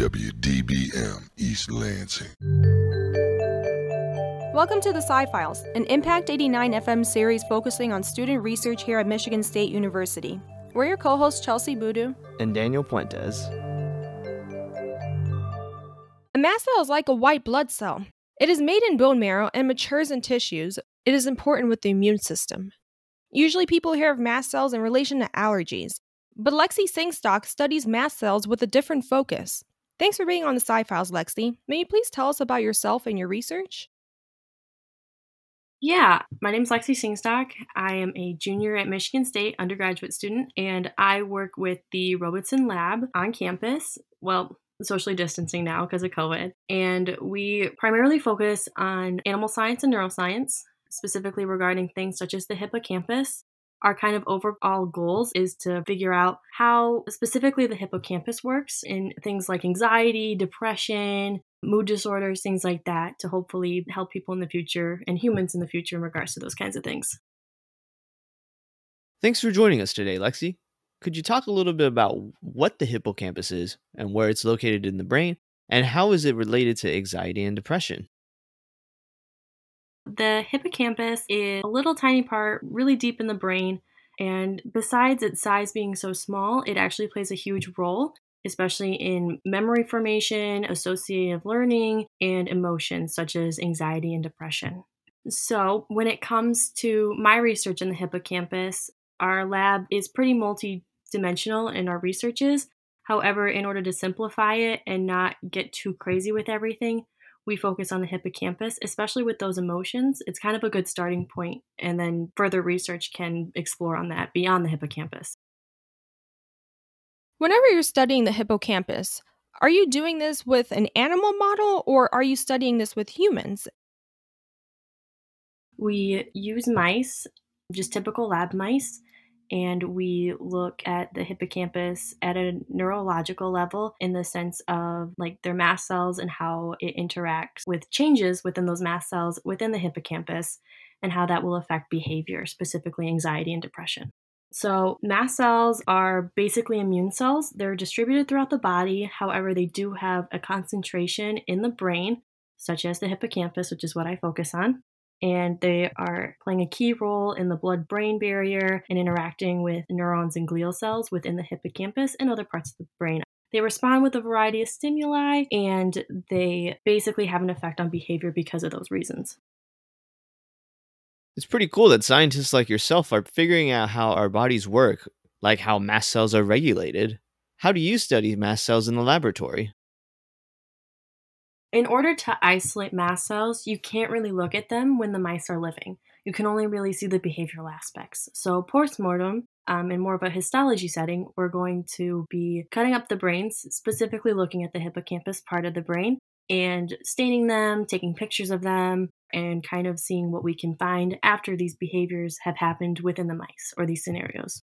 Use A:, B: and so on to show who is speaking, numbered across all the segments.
A: WDBM East Lansing.
B: Welcome to the Sci Files, an Impact 89 FM series focusing on student research here at Michigan State University. We're your co hosts, Chelsie Boodoo
C: and Daniel Puentes.
B: A mast cell is like a white blood cell. It is made in bone marrow and matures in tissues. It is important with the immune system. Usually, people hear of mast cells in relation to allergies, but Lexi Singstock studies mast cells with a different focus. Thanks for being on the Sci Files, Lexi. May you please tell us about yourself and your research?
D: Yeah, my name is Lexi Singstock. I am a junior at Michigan State undergraduate student, and I work with the Robison Lab on campus. Well, socially distancing now because of COVID. And we primarily focus on animal science and neuroscience, specifically regarding things such as the hippocampus, our kind of overall goals is to figure out how specifically the hippocampus works in things like anxiety, depression, mood disorders, things like that, to hopefully help people in the future and humans in the future in regards to those kinds of things.
C: Thanks for joining us today, Lexi. Could you talk a little bit about what the hippocampus is and where it's located in the brain, and how is it related to anxiety and depression?
D: The hippocampus is a little tiny part really deep in the brain, and besides its size being so small, it actually plays a huge role, especially in memory formation, associative learning, and emotions such as anxiety and depression. So, when it comes to my research in the hippocampus, our lab is pretty multidimensional in our researches. However, in order to simplify it and not get too crazy with everything, we focus on the hippocampus, especially with those emotions. It's kind of a good starting point, and then further research can explore on that beyond the hippocampus.
B: Whenever you're studying the hippocampus, are you doing this with an animal model or are you studying this with humans?
D: We use mice, just typical lab mice, and we look at the hippocampus at a neurological level in the sense of like their mast cells and how it interacts with changes within those mast cells within the hippocampus and how that will affect behavior, specifically anxiety and depression. So, mast cells are basically immune cells. They're distributed throughout the body. However, they do have a concentration in the brain, such as the hippocampus, which is what I focus on and they are playing a key role in the blood brain barrier and interacting with neurons and glial cells within the hippocampus and other parts of the brain. They respond with a variety of stimuli and they basically have an effect on behavior because of those reasons.
C: It's pretty cool that scientists like yourself are figuring out how our bodies work, like how mast cells are regulated. How do you study mast cells in the laboratory?
D: In order to isolate mast cells, you can't really look at them when the mice are living. You can only really see the behavioral aspects. So, postmortem, um, in more of a histology setting, we're going to be cutting up the brains, specifically looking at the hippocampus part of the brain, and staining them, taking pictures of them, and kind of seeing what we can find after these behaviors have happened within the mice or these scenarios.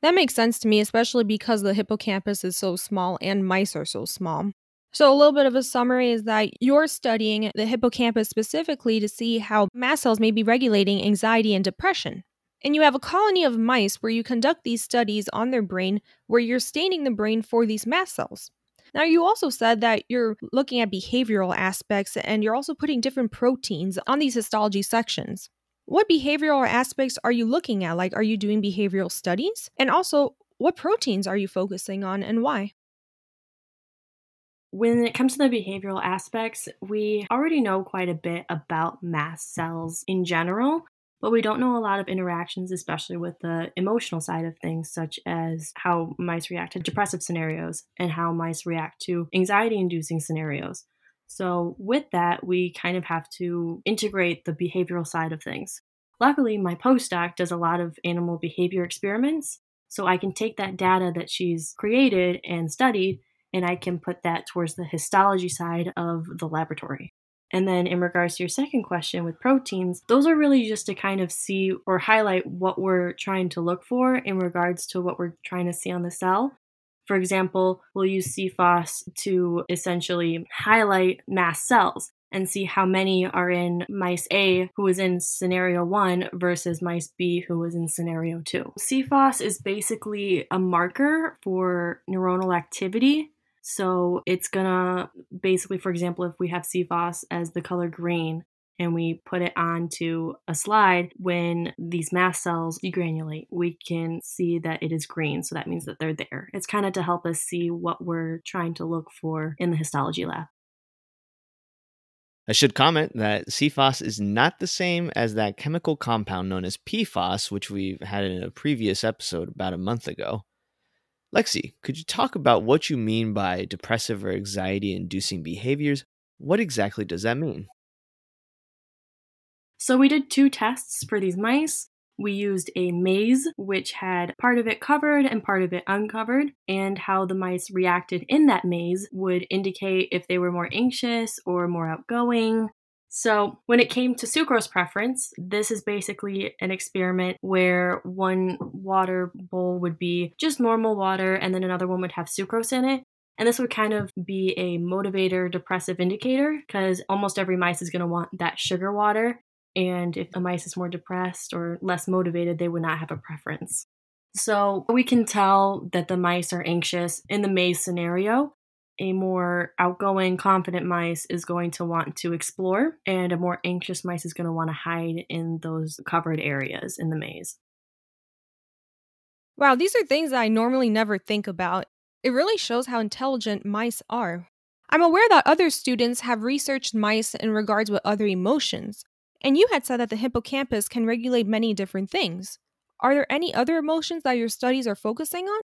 B: That makes sense to me, especially because the hippocampus is so small and mice are so small. So, a little bit of a summary is that you're studying the hippocampus specifically to see how mast cells may be regulating anxiety and depression. And you have a colony of mice where you conduct these studies on their brain where you're staining the brain for these mast cells. Now, you also said that you're looking at behavioral aspects and you're also putting different proteins on these histology sections. What behavioral aspects are you looking at? Like, are you doing behavioral studies? And also, what proteins are you focusing on and why?
D: When it comes to the behavioral aspects, we already know quite a bit about mast cells in general, but we don't know a lot of interactions, especially with the emotional side of things, such as how mice react to depressive scenarios and how mice react to anxiety inducing scenarios. So, with that, we kind of have to integrate the behavioral side of things. Luckily, my postdoc does a lot of animal behavior experiments, so I can take that data that she's created and studied and I can put that towards the histology side of the laboratory. And then, in regards to your second question with proteins, those are really just to kind of see or highlight what we're trying to look for in regards to what we're trying to see on the cell. For example, we'll use CFOS to essentially highlight mast cells. and see how many are in mice A who was in scenario one versus mice B who was in scenario two. CFOS is basically a marker for neuronal activity. So it's gonna basically, for example, if we have CFOS as the color green, and we put it onto a slide, when these mast cells degranulate, we can see that it is green. So that means that they're there. It's kind of to help us see what we're trying to look for in the histology lab.
C: I should comment that CFOS is not the same as that chemical compound known as PFOS, which we had in a previous episode about a month ago. Lexi, could you talk about what you mean by depressive or anxiety inducing behaviors? What exactly does that mean?
D: So we did two tests for these mice. We used a maze, which had part of it covered and part of it uncovered, and how the mice reacted in that maze would indicate if they were more anxious or more outgoing. So, when it came to sucrose preference, this is basically an experiment where one water bowl would be just normal water and then another one would have sucrose in it. And this would kind of be a motivator depressive indicator because almost every mice is going to want that sugar water. And if a mice is more depressed or less motivated, they would not have a preference. So we can tell that the mice are anxious in the maze scenario. A more outgoing, confident mice is going to want to explore, and a more anxious mice is going to want to hide in those covered areas in the maze.
B: Wow, these are things that I normally never think about. It really shows how intelligent mice are. I'm aware that other students have researched mice in regards with other emotions, and you had said that the hippocampus can regulate many different things. Are there any other emotions that your studies are focusing on?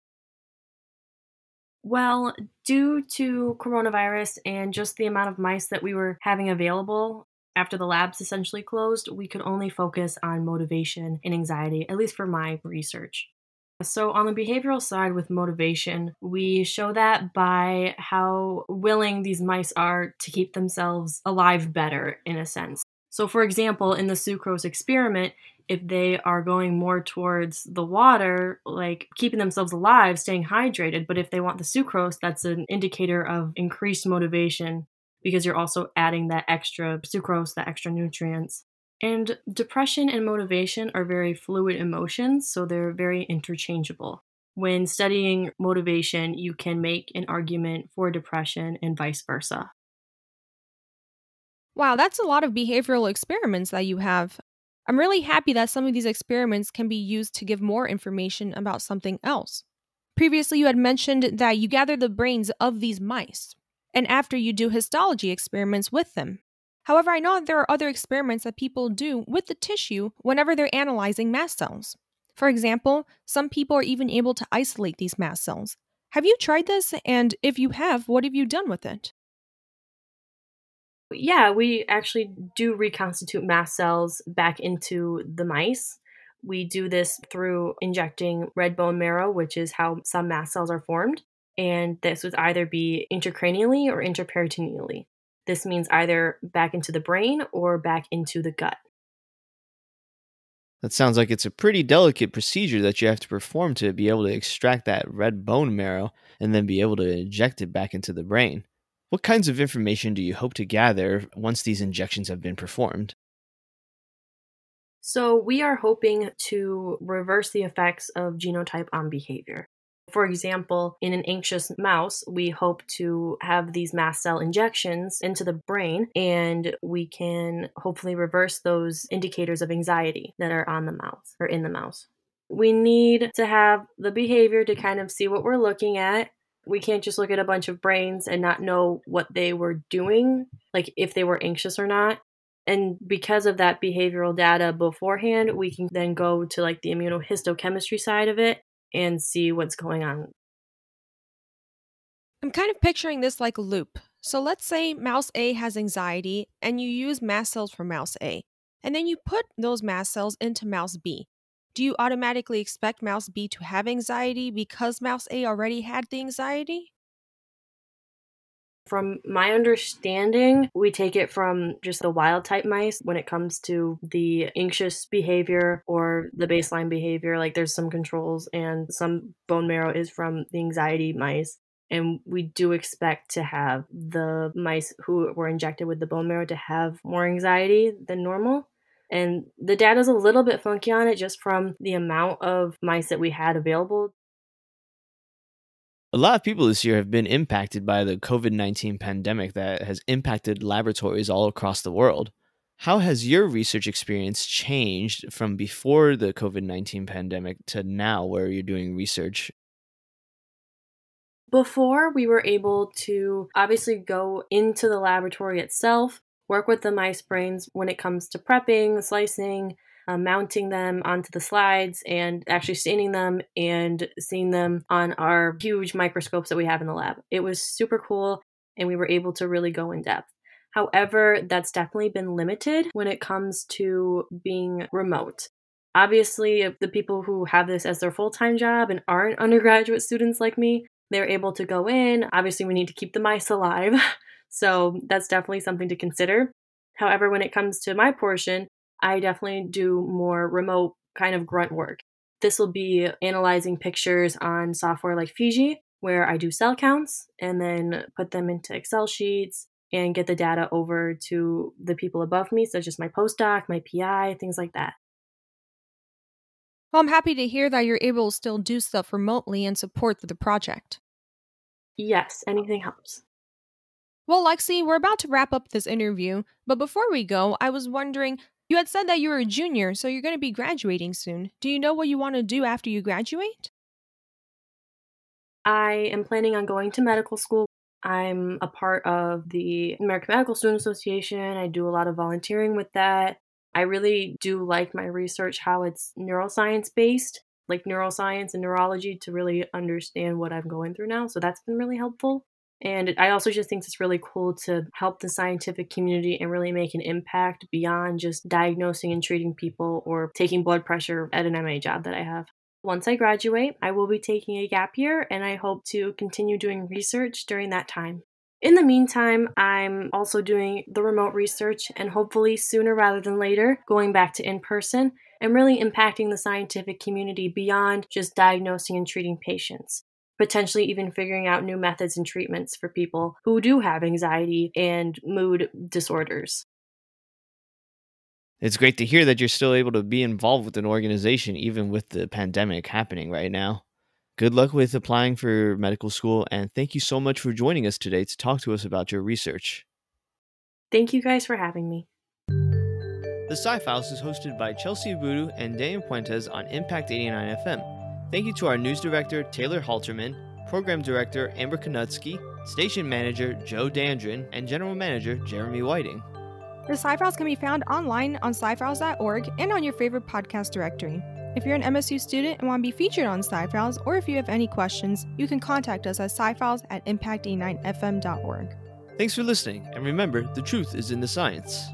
D: Well, due to coronavirus and just the amount of mice that we were having available after the labs essentially closed, we could only focus on motivation and anxiety, at least for my research. So, on the behavioral side with motivation, we show that by how willing these mice are to keep themselves alive better, in a sense. So, for example, in the sucrose experiment, if they are going more towards the water, like keeping themselves alive, staying hydrated, but if they want the sucrose, that's an indicator of increased motivation because you're also adding that extra sucrose, that extra nutrients. And depression and motivation are very fluid emotions, so they're very interchangeable. When studying motivation, you can make an argument for depression and vice versa.
B: Wow, that's a lot of behavioral experiments that you have. I'm really happy that some of these experiments can be used to give more information about something else. Previously, you had mentioned that you gather the brains of these mice, and after you do histology experiments with them. However, I know there are other experiments that people do with the tissue whenever they're analyzing mast cells. For example, some people are even able to isolate these mast cells. Have you tried this? And if you have, what have you done with it?
D: Yeah, we actually do reconstitute mast cells back into the mice. We do this through injecting red bone marrow, which is how some mast cells are formed. And this would either be intracranially or interperitoneally. This means either back into the brain or back into the gut.
C: That sounds like it's a pretty delicate procedure that you have to perform to be able to extract that red bone marrow and then be able to inject it back into the brain. What kinds of information do you hope to gather once these injections have been performed?
D: So, we are hoping to reverse the effects of genotype on behavior. For example, in an anxious mouse, we hope to have these mast cell injections into the brain and we can hopefully reverse those indicators of anxiety that are on the mouse or in the mouse. We need to have the behavior to kind of see what we're looking at we can't just look at a bunch of brains and not know what they were doing, like if they were anxious or not. And because of that behavioral data beforehand, we can then go to like the immunohistochemistry side of it and see what's going on.
B: I'm kind of picturing this like a loop. So let's say mouse A has anxiety and you use mast cells for mouse A, and then you put those mast cells into mouse B do you automatically expect mouse B to have anxiety because mouse A already had the anxiety?
D: From my understanding, we take it from just the wild type mice when it comes to the anxious behavior or the baseline behavior. Like there's some controls, and some bone marrow is from the anxiety mice. And we do expect to have the mice who were injected with the bone marrow to have more anxiety than normal. And the data's a little bit funky on it just from the amount of mice that we had available.
C: A lot of people this year have been impacted by the COVID 19 pandemic that has impacted laboratories all across the world. How has your research experience changed from before the COVID 19 pandemic to now, where you're doing research
D: before, we were able to obviously go into the laboratory itself, work with the mice brains when it comes to prepping, slicing, uh, mounting them onto the slides, and actually staining them and seeing them on our huge microscopes that we have in the lab. It was super cool, and we were able to really go in depth. However, that's definitely been limited when it comes to being remote. Obviously, the people who have this as their full time job and aren't undergraduate students like me, they're able to go in. Obviously, we need to keep the mice alive. So that's definitely something to consider. However, when it comes to my portion, I definitely do more remote kind of grunt work. This will be analyzing pictures on software like Fiji, where I do cell counts and then put them into Excel sheets and get the data over to the people above me, such as my postdoc, my PI, things like that.
B: Well, I'm happy to hear that you're able to still do stuff remotely and support the project.
D: Yes, anything helps.
B: Well, Lexi, we're about to wrap up this interview, but before we go, I was wondering you had said that you were a junior, so you're going to be graduating soon. Do you know what you want to do after you graduate?
D: I am planning on going to medical school. I'm a part of the American Medical Student Association. I do a lot of volunteering with that. I really do like my research, how it's neuroscience based, like neuroscience and neurology to really understand what I'm going through now. So that's been really helpful. And I also just think it's really cool to help the scientific community and really make an impact beyond just diagnosing and treating people or taking blood pressure at an MA job that I have. Once I graduate, I will be taking a gap year and I hope to continue doing research during that time. In the meantime, I'm also doing the remote research and hopefully sooner rather than later going back to in person and really impacting the scientific community beyond just diagnosing and treating patients. Potentially, even figuring out new methods and treatments for people who do have anxiety and mood disorders.
C: It's great to hear that you're still able to be involved with an organization, even with the pandemic happening right now. Good luck with applying for medical school, and thank you so much for joining us today to talk to us about your research.
D: Thank you guys for having me.
C: The Sci Files is hosted by Chelsie Boodoo and Dan Puentes on Impact 89 FM. Thank you to our news director, Taylor Halterman, program director, Amber Konutsky, station manager, Joe Dandrin, and general manager, Jeremy Whiting.
B: The SciFiles can be found online on scifiles.org and on your favorite podcast directory. If you're an MSU student and want to be featured on SciFiles, or if you have any questions, you can contact us at scifiles at Impact89FM.org.
C: Thanks for listening, and remember, the truth is in the science.